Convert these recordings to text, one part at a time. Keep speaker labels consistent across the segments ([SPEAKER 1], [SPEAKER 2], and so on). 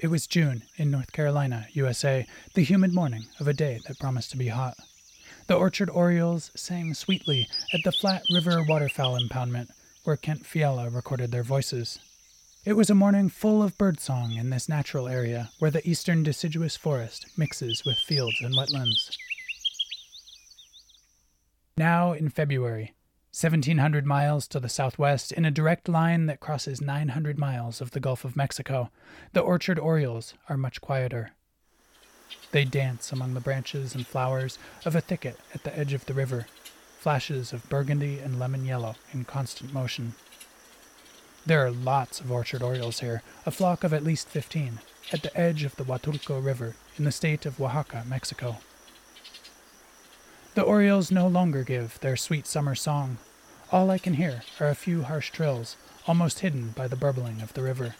[SPEAKER 1] It was June in North Carolina, USA, the humid morning of a day that promised to be hot. The orchard orioles sang sweetly at the Flat River Waterfowl Impoundment, where Kent Fiala recorded their voices. It was a morning full of birdsong in this natural area where the eastern deciduous forest mixes with fields and wetlands. Now in February, 1700 miles to the southwest, in a direct line that crosses 900 miles of the Gulf of Mexico, the orchard orioles are much quieter. They dance among the branches and flowers of a thicket at the edge of the river, flashes of burgundy and lemon yellow in constant motion. There are lots of orchard orioles here, a flock of at least 15, at the edge of the Huatulco River in the state of Oaxaca, Mexico. The orioles no longer give their sweet summer song. All I can hear are a few harsh trills, almost hidden by the burbling of the river.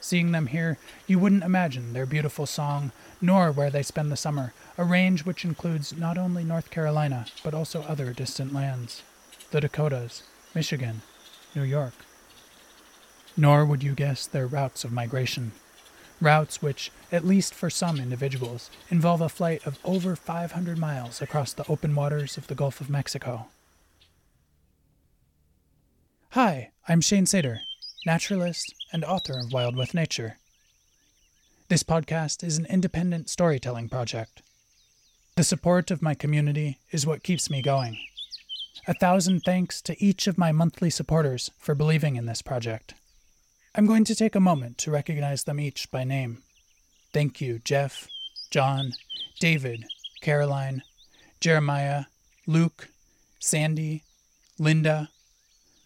[SPEAKER 1] Seeing them here, you wouldn't imagine their beautiful song, nor where they spend the summer, a range which includes not only North Carolina, but also other distant lands the Dakotas, Michigan, New York. Nor would you guess their routes of migration routes which, at least for some individuals, involve a flight of over 500 miles across the open waters of the Gulf of Mexico. Hi, I'm Shane Sater, naturalist and author of Wild with Nature. This podcast is an independent storytelling project. The support of my community is what keeps me going. A thousand thanks to each of my monthly supporters for believing in this project. I'm going to take a moment to recognize them each by name. Thank you, Jeff, John, David, Caroline, Jeremiah, Luke, Sandy, Linda,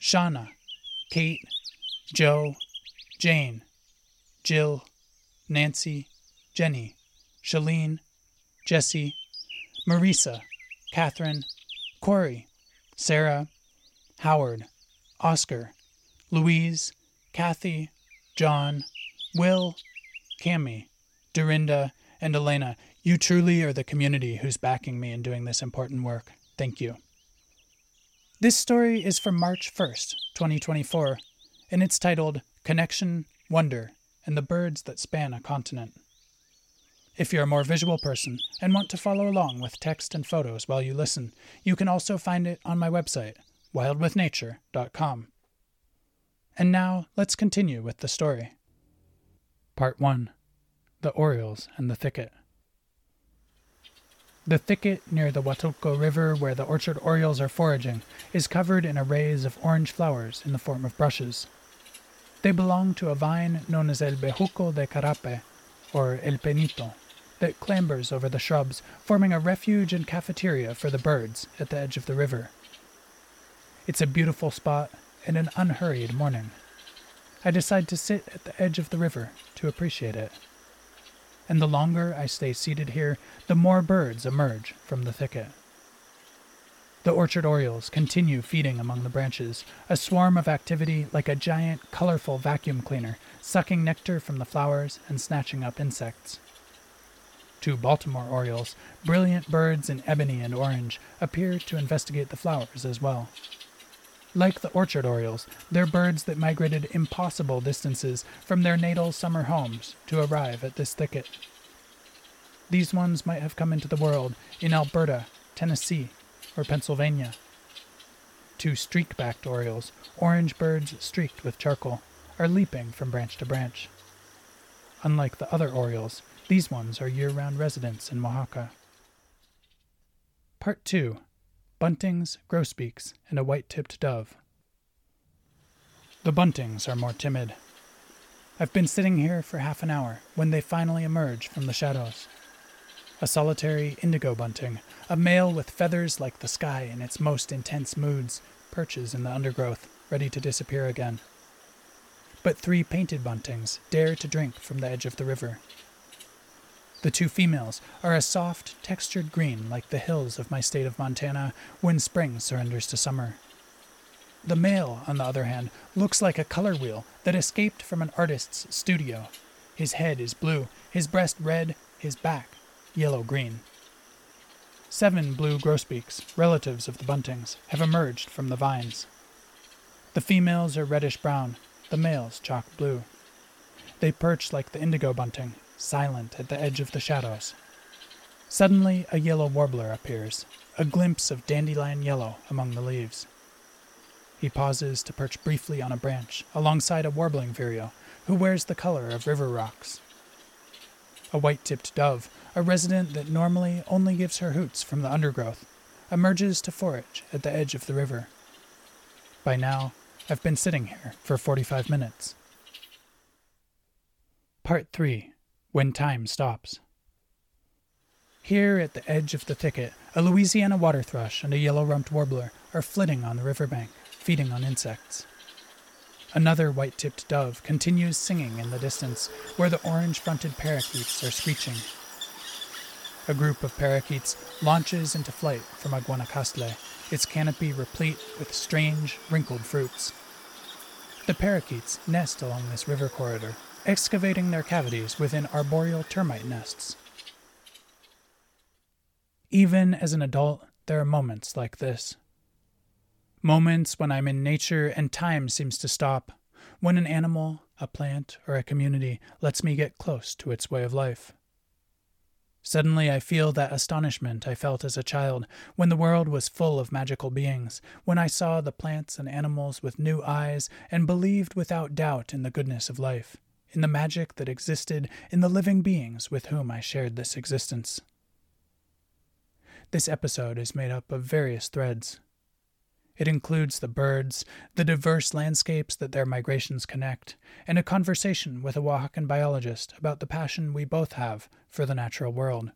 [SPEAKER 1] Shauna, Kate, Joe, Jane, Jill, Nancy, Jenny, Shalene, Jesse, Marisa, Catherine, Corey, Sarah, Howard, Oscar, Louise, Kathy, John, Will, Cami, Dorinda, and Elena, you truly are the community who's backing me in doing this important work. Thank you. This story is from March 1st, 2024, and it's titled Connection, Wonder, and the Birds That Span a Continent. If you're a more visual person and want to follow along with text and photos while you listen, you can also find it on my website, wildwithnature.com. And now let's continue with the story. Part 1 The Orioles and the Thicket. The thicket near the Huatulco River, where the orchard orioles are foraging, is covered in arrays of orange flowers in the form of brushes. They belong to a vine known as El Bejuco de Carape, or El Penito, that clambers over the shrubs, forming a refuge and cafeteria for the birds at the edge of the river. It's a beautiful spot in an unhurried morning. I decide to sit at the edge of the river to appreciate it. And the longer I stay seated here, the more birds emerge from the thicket. The orchard orioles continue feeding among the branches, a swarm of activity like a giant, colorful vacuum cleaner, sucking nectar from the flowers and snatching up insects. Two Baltimore orioles, brilliant birds in ebony and orange, appear to investigate the flowers as well. Like the orchard orioles, they're birds that migrated impossible distances from their natal summer homes to arrive at this thicket. These ones might have come into the world in Alberta, Tennessee, or Pennsylvania. Two streak backed orioles, orange birds streaked with charcoal, are leaping from branch to branch. Unlike the other orioles, these ones are year round residents in Oaxaca. Part 2 buntings, grosbeaks, and a white tipped dove. The buntings are more timid. I've been sitting here for half an hour when they finally emerge from the shadows. A solitary indigo bunting, a male with feathers like the sky in its most intense moods, perches in the undergrowth, ready to disappear again. But three painted buntings dare to drink from the edge of the river. The two females are a soft, textured green like the hills of my state of Montana when spring surrenders to summer. The male, on the other hand, looks like a color wheel that escaped from an artist's studio. His head is blue, his breast red, his back yellow green. Seven blue grosbeaks, relatives of the buntings, have emerged from the vines. The females are reddish brown, the males chalk blue. They perch like the indigo bunting, silent at the edge of the shadows. Suddenly, a yellow warbler appears, a glimpse of dandelion yellow among the leaves. He pauses to perch briefly on a branch alongside a warbling vireo who wears the color of river rocks. A white tipped dove, a resident that normally only gives her hoots from the undergrowth, emerges to forage at the edge of the river. By now, I've been sitting here for 45 minutes. Part 3 When Time Stops. Here at the edge of the thicket, a Louisiana water thrush and a yellow rumped warbler are flitting on the riverbank feeding on insects. Another white tipped dove continues singing in the distance, where the orange fronted parakeets are screeching. A group of parakeets launches into flight from Guanacaste, its canopy replete with strange, wrinkled fruits. The parakeets nest along this river corridor, excavating their cavities within arboreal termite nests. Even as an adult, there are moments like this. Moments when I'm in nature and time seems to stop, when an animal, a plant, or a community lets me get close to its way of life. Suddenly, I feel that astonishment I felt as a child when the world was full of magical beings, when I saw the plants and animals with new eyes and believed without doubt in the goodness of life, in the magic that existed in the living beings with whom I shared this existence. This episode is made up of various threads it includes the birds, the diverse landscapes that their migrations connect, and a conversation with a Oaxacan biologist about the passion we both have for the natural world.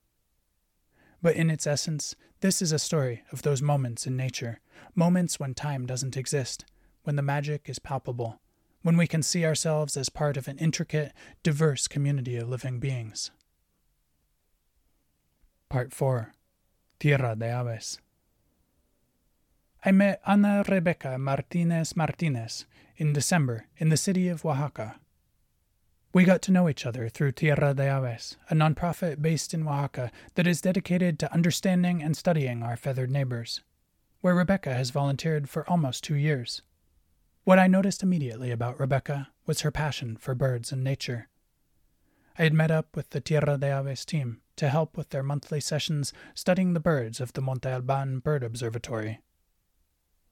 [SPEAKER 1] But in its essence, this is a story of those moments in nature, moments when time doesn't exist, when the magic is palpable, when we can see ourselves as part of an intricate, diverse community of living beings. Part 4 Tierra de Aves I met Ana Rebeca Martínez Martínez in December in the city of Oaxaca. We got to know each other through Tierra de Aves, a nonprofit based in Oaxaca that is dedicated to understanding and studying our feathered neighbors, where Rebeca has volunteered for almost two years. What I noticed immediately about Rebeca was her passion for birds and nature. I had met up with the Tierra de Aves team to help with their monthly sessions studying the birds of the Monte Alban Bird Observatory.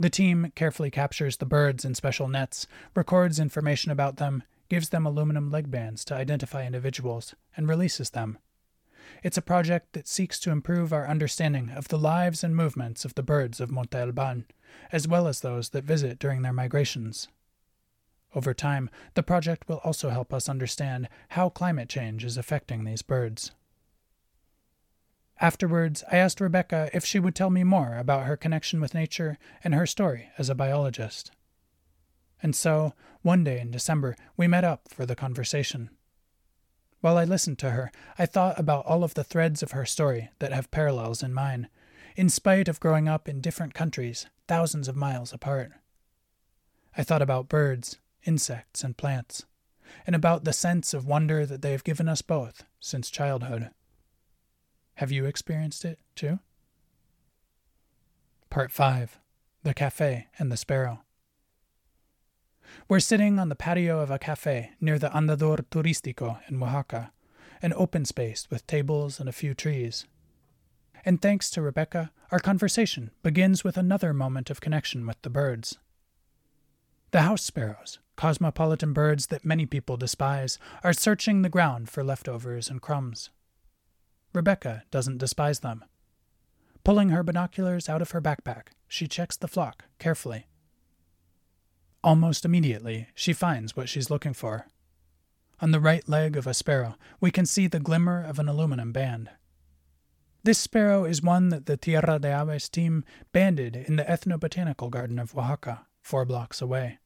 [SPEAKER 1] The team carefully captures the birds in special nets, records information about them, gives them aluminum leg bands to identify individuals, and releases them. It's a project that seeks to improve our understanding of the lives and movements of the birds of Monte Alban, as well as those that visit during their migrations. Over time, the project will also help us understand how climate change is affecting these birds. Afterwards, I asked Rebeca if she would tell me more about her connection with nature and her story as a biologist. And so, one day in December, we met up for the conversation. While I listened to her, I thought about all of the threads of her story that have parallels in mine, in spite of growing up in different countries, thousands of miles apart. I thought about birds, insects, and plants, and about the sense of wonder that they have given us both since childhood. Have you experienced it too? Part 5 The Cafe and the Sparrow. We're sitting on the patio of a cafe near the Andador Turístico in Oaxaca, an open space with tables and a few trees. And thanks to Rebeca, our conversation begins with another moment of connection with the birds. The house sparrows, cosmopolitan birds that many people despise, are searching the ground for leftovers and crumbs. Rebeca doesn't despise them. Pulling her binoculars out of her backpack, she checks the flock carefully. Almost immediately, she finds what she's looking for. On the right leg of a sparrow, we can see the glimmer of an aluminum band. This sparrow is one that the Tierra de Aves team banded in the Ethnobotanical Garden of Oaxaca, four blocks away.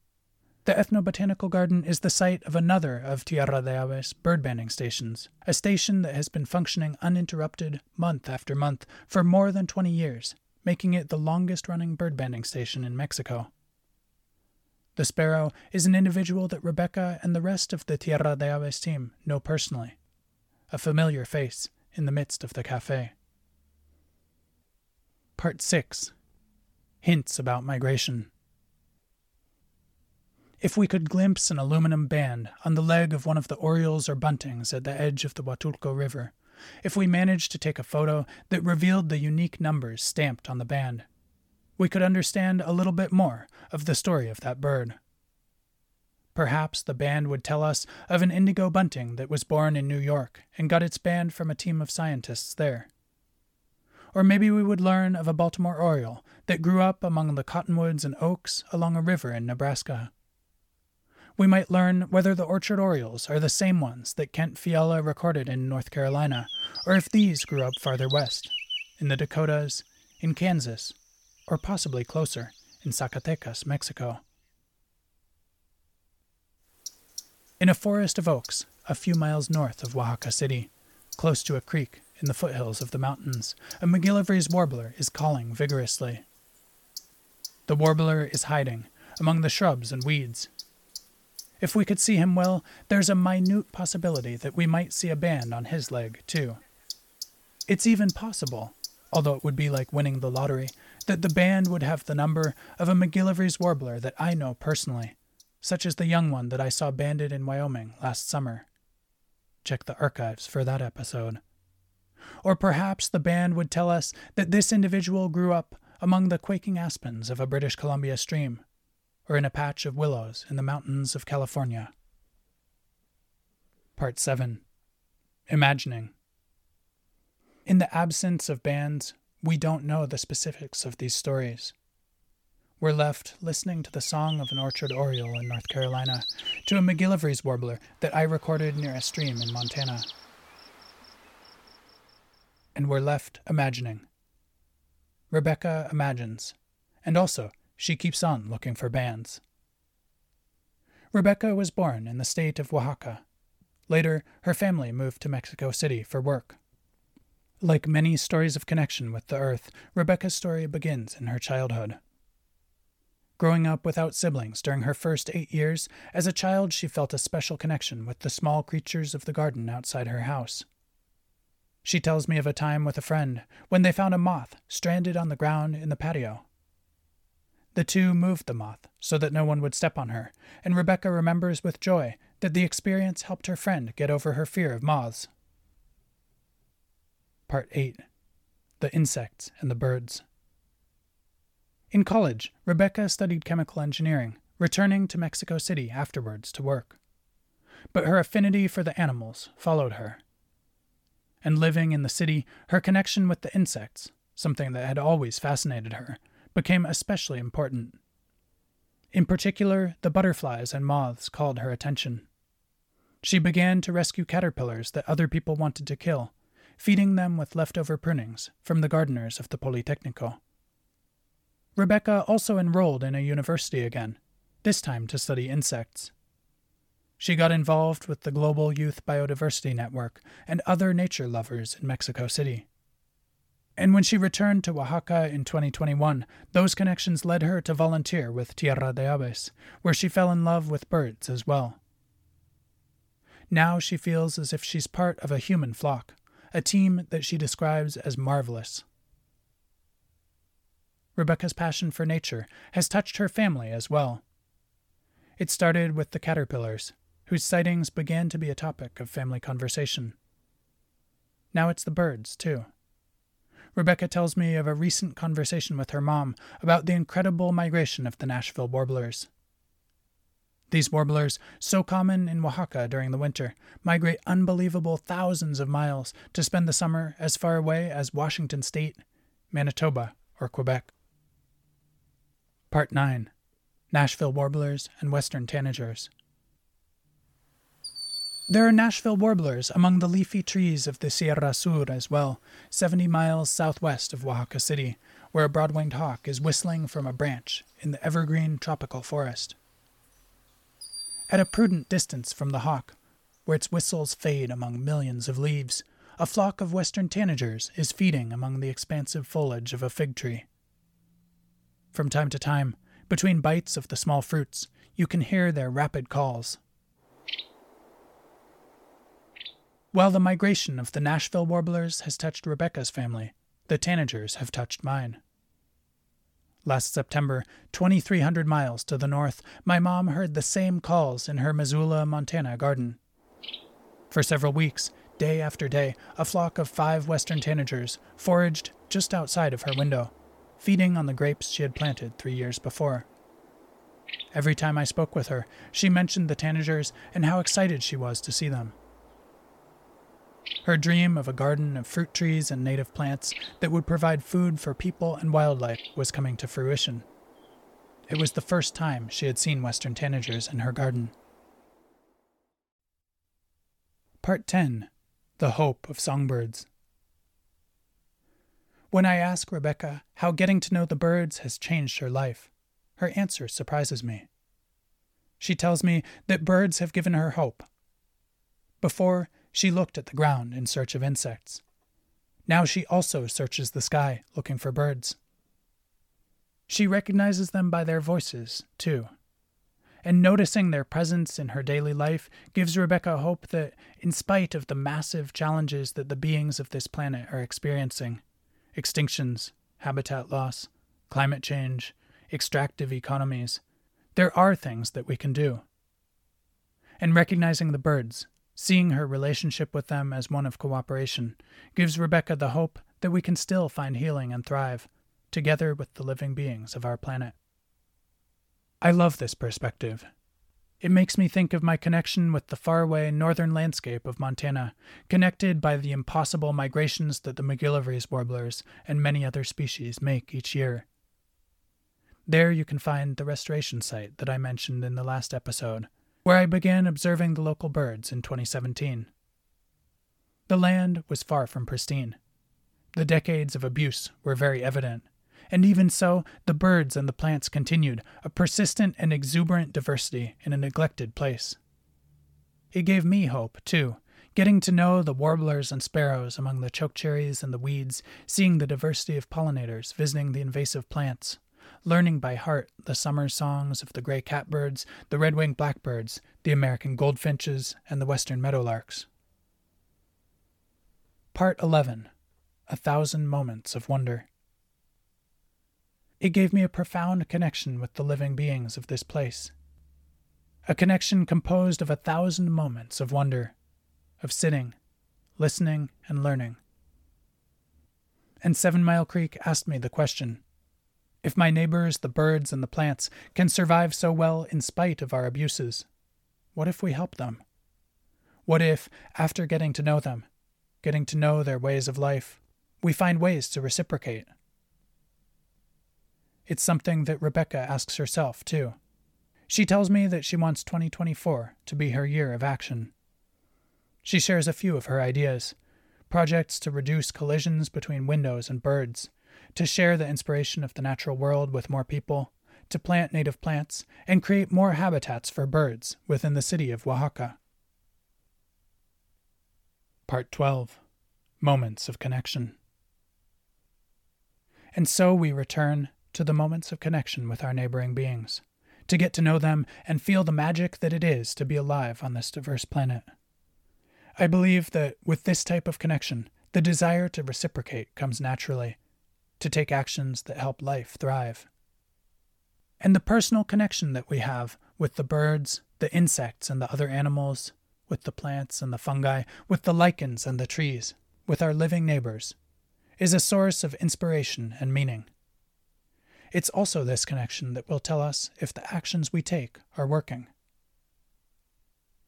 [SPEAKER 1] The Ethnobotanical Garden is the site of another of Tierra de Aves bird banding stations, a station that has been functioning uninterrupted month after month for more than 20 years, making it the longest running bird banding station in Mexico. The sparrow is an individual that Rebeca and the rest of the Tierra de Aves team know personally, a familiar face in the midst of the cafe. Part 6 Hints about Migration If we could glimpse an aluminum band on the leg of one of the orioles or buntings at the edge of the Huatulco River, if we managed to take a photo that revealed the unique numbers stamped on the band, we could understand a little bit more of the story of that bird. Perhaps the band would tell us of an indigo bunting that was born in New York and got its band from a team of scientists there. Or maybe we would learn of a Baltimore oriole that grew up among the cottonwoods and oaks along a river in Nebraska. We might learn whether the orchard orioles are the same ones that Kent Fiala recorded in North Carolina, or if these grew up farther west, in the Dakotas, in Kansas, or possibly closer, in Zacatecas, Mexico. In a forest of oaks, a few miles north of Oaxaca City, close to a creek in the foothills of the mountains, a MacGillivray's warbler is calling vigorously. The warbler is hiding among the shrubs and weeds if we could see him well, there's a minute possibility that we might see a band on his leg, too. It's even possible, although it would be like winning the lottery, that the band would have the number of a MacGillivray's warbler that I know personally, such as the young one that I saw banded in Wyoming last summer. Check the archives for that episode. Or perhaps the band would tell us that this individual grew up among the quaking aspens of a British Columbia stream or in a patch of willows in the mountains of California. Part 7 Imagining. In the absence of bands, we don't know the specifics of these stories. We're left listening to the song of an orchard oriole in North Carolina, to a MacGillivray's warbler that I recorded near a stream in Montana. And we're left imagining. Rebeca imagines, and also she keeps on looking for bands. Rebeca was born in the state of Oaxaca. Later, her family moved to Mexico City for work. Like many stories of connection with the earth, Rebeca's story begins in her childhood. Growing up without siblings during her first eight years, as a child she felt a special connection with the small creatures of the garden outside her house. She tells me of a time with a friend when they found a moth stranded on the ground in the patio. The two moved the moth so that no one would step on her, and Rebeca remembers with joy that the experience helped her friend get over her fear of moths. Part 8 The Insects and the Birds. In college, Rebeca studied chemical engineering, returning to Mexico City afterwards to work. But her affinity for the animals followed her. And living in the city, her connection with the insects, something that had always fascinated her, became especially important. In particular, the butterflies and moths called her attention. She began to rescue caterpillars that other people wanted to kill, feeding them with leftover prunings from the gardeners of the Politecnico. Rebeca also enrolled in a university again, this time to study insects. She got involved with the Global Youth Biodiversity Network and other nature lovers in Mexico City. And when she returned to Oaxaca in 2021, those connections led her to volunteer with Tierra de Aves, where she fell in love with birds as well. Now she feels as if she's part of a human flock, a team that she describes as marvelous. Rebeca's passion for nature has touched her family as well. It started with the caterpillars, whose sightings began to be a topic of family conversation. Now it's the birds, too. Rebeca tells me of a recent conversation with her mom about the incredible migration of the Nashville warblers. These warblers, so common in Oaxaca during the winter, migrate unbelievable thousands of miles to spend the summer as far away as Washington State, Manitoba, or Quebec. Part 9 Nashville Warblers and Western Tanagers. There are Nashville warblers among the leafy trees of the Sierra Sur as well, 70 miles southwest of Oaxaca City, where a broad winged hawk is whistling from a branch in the evergreen tropical forest. At a prudent distance from the hawk, where its whistles fade among millions of leaves, a flock of western tanagers is feeding among the expansive foliage of a fig tree. From time to time, between bites of the small fruits, you can hear their rapid calls While the migration of the Nashville warblers has touched Rebeca's family, the tanagers have touched mine. Last September, 2,300 miles to the north, my mom heard the same calls in her Missoula, Montana garden. For several weeks, day after day, a flock of five western tanagers foraged just outside of her window, feeding on the grapes she had planted three years before. Every time I spoke with her, she mentioned the tanagers and how excited she was to see them. Her dream of a garden of fruit trees and native plants that would provide food for people and wildlife was coming to fruition. It was the first time she had seen western tanagers in her garden. Part 10 The Hope of Songbirds. When I ask Rebeca how getting to know the birds has changed her life, her answer surprises me. She tells me that birds have given her hope. Before, she looked at the ground in search of insects. Now she also searches the sky looking for birds. She recognizes them by their voices, too. And noticing their presence in her daily life gives Rebeca hope that, in spite of the massive challenges that the beings of this planet are experiencing extinctions, habitat loss, climate change, extractive economies there are things that we can do. And recognizing the birds, seeing her relationship with them as one of cooperation, gives Rebeca the hope that we can still find healing and thrive, together with the living beings of our planet. I love this perspective. It makes me think of my connection with the faraway northern landscape of Montana, connected by the impossible migrations that the MacGillivray's warblers and many other species make each year. There you can find the restoration site that I mentioned in the last episode, where I began observing the local birds in 2017. The land was far from pristine. The decades of abuse were very evident, and even so, the birds and the plants continued, a persistent and exuberant diversity in a neglected place. It gave me hope, too, getting to know the warblers and sparrows among the chokecherries and the weeds, seeing the diversity of pollinators visiting the invasive plants learning by heart the summer songs of the gray catbirds, the red winged blackbirds, the American goldfinches, and the western meadowlarks. Part 11 A Thousand Moments of Wonder. It gave me a profound connection with the living beings of this place. A connection composed of a thousand moments of wonder, of sitting, listening, and learning. And Seven Mile Creek asked me the question if my neighbors, the birds, and the plants can survive so well in spite of our abuses, what if we help them? What if, after getting to know them, getting to know their ways of life, we find ways to reciprocate? It's something that Rebeca asks herself, too. She tells me that she wants 2024 to be her year of action. She shares a few of her ideas projects to reduce collisions between windows and birds, to share the inspiration of the natural world with more people, to plant native plants, and create more habitats for birds within the city of Oaxaca. Part 12 Moments of Connection. And so we return to the moments of connection with our neighboring beings, to get to know them and feel the magic that it is to be alive on this diverse planet. I believe that with this type of connection, the desire to reciprocate comes naturally to take actions that help life thrive. And the personal connection that we have with the birds, the insects, and the other animals, with the plants and the fungi, with the lichens and the trees, with our living neighbors, is a source of inspiration and meaning. It's also this connection that will tell us if the actions we take are working.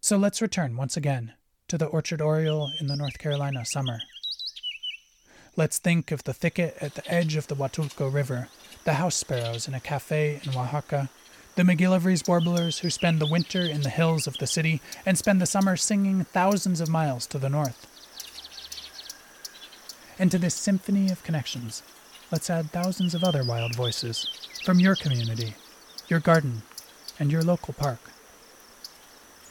[SPEAKER 1] So let's return once again to the orchard oriole in the North Carolina summer. Let's think of the thicket at the edge of the Huatulco River, the house sparrows in a cafe in Oaxaca, the MacGillivray's warblers who spend the winter in the hills of the city and spend the summer singing thousands of miles to the north. And to this symphony of connections, let's add thousands of other wild voices from your community, your garden, and your local park.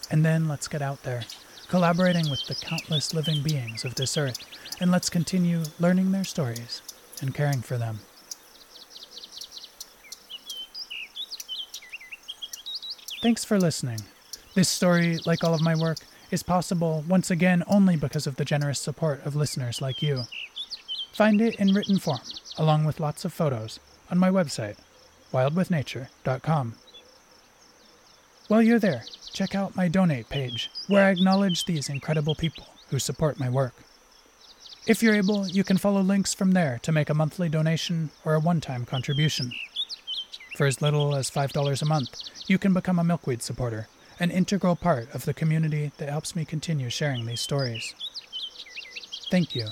[SPEAKER 1] And then let's get out there, collaborating with the countless living beings of this earth and let's continue learning their stories and caring for them. Thanks for listening. This story, like all of my work, is possible once again only because of the generous support of listeners like you. Find it in written form, along with lots of photos, on my website, wildwithnature.com. While you're there, check out my donate page, where I acknowledge these incredible people who support my work. If you're able, you can follow links from there to make a monthly donation or a one time contribution. For as little as $5 a month, you can become a Milkweed supporter, an integral part of the community that helps me continue sharing these stories. Thank you.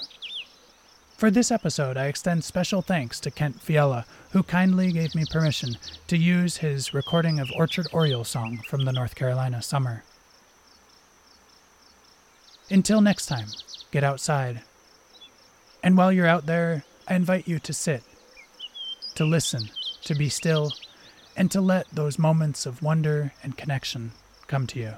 [SPEAKER 1] For this episode, I extend special thanks to Kent Fiala, who kindly gave me permission to use his recording of Orchard Oriole song from the North Carolina summer. Until next time, get outside. And while you're out there, I invite you to sit, to listen, to be still, and to let those moments of wonder and connection come to you.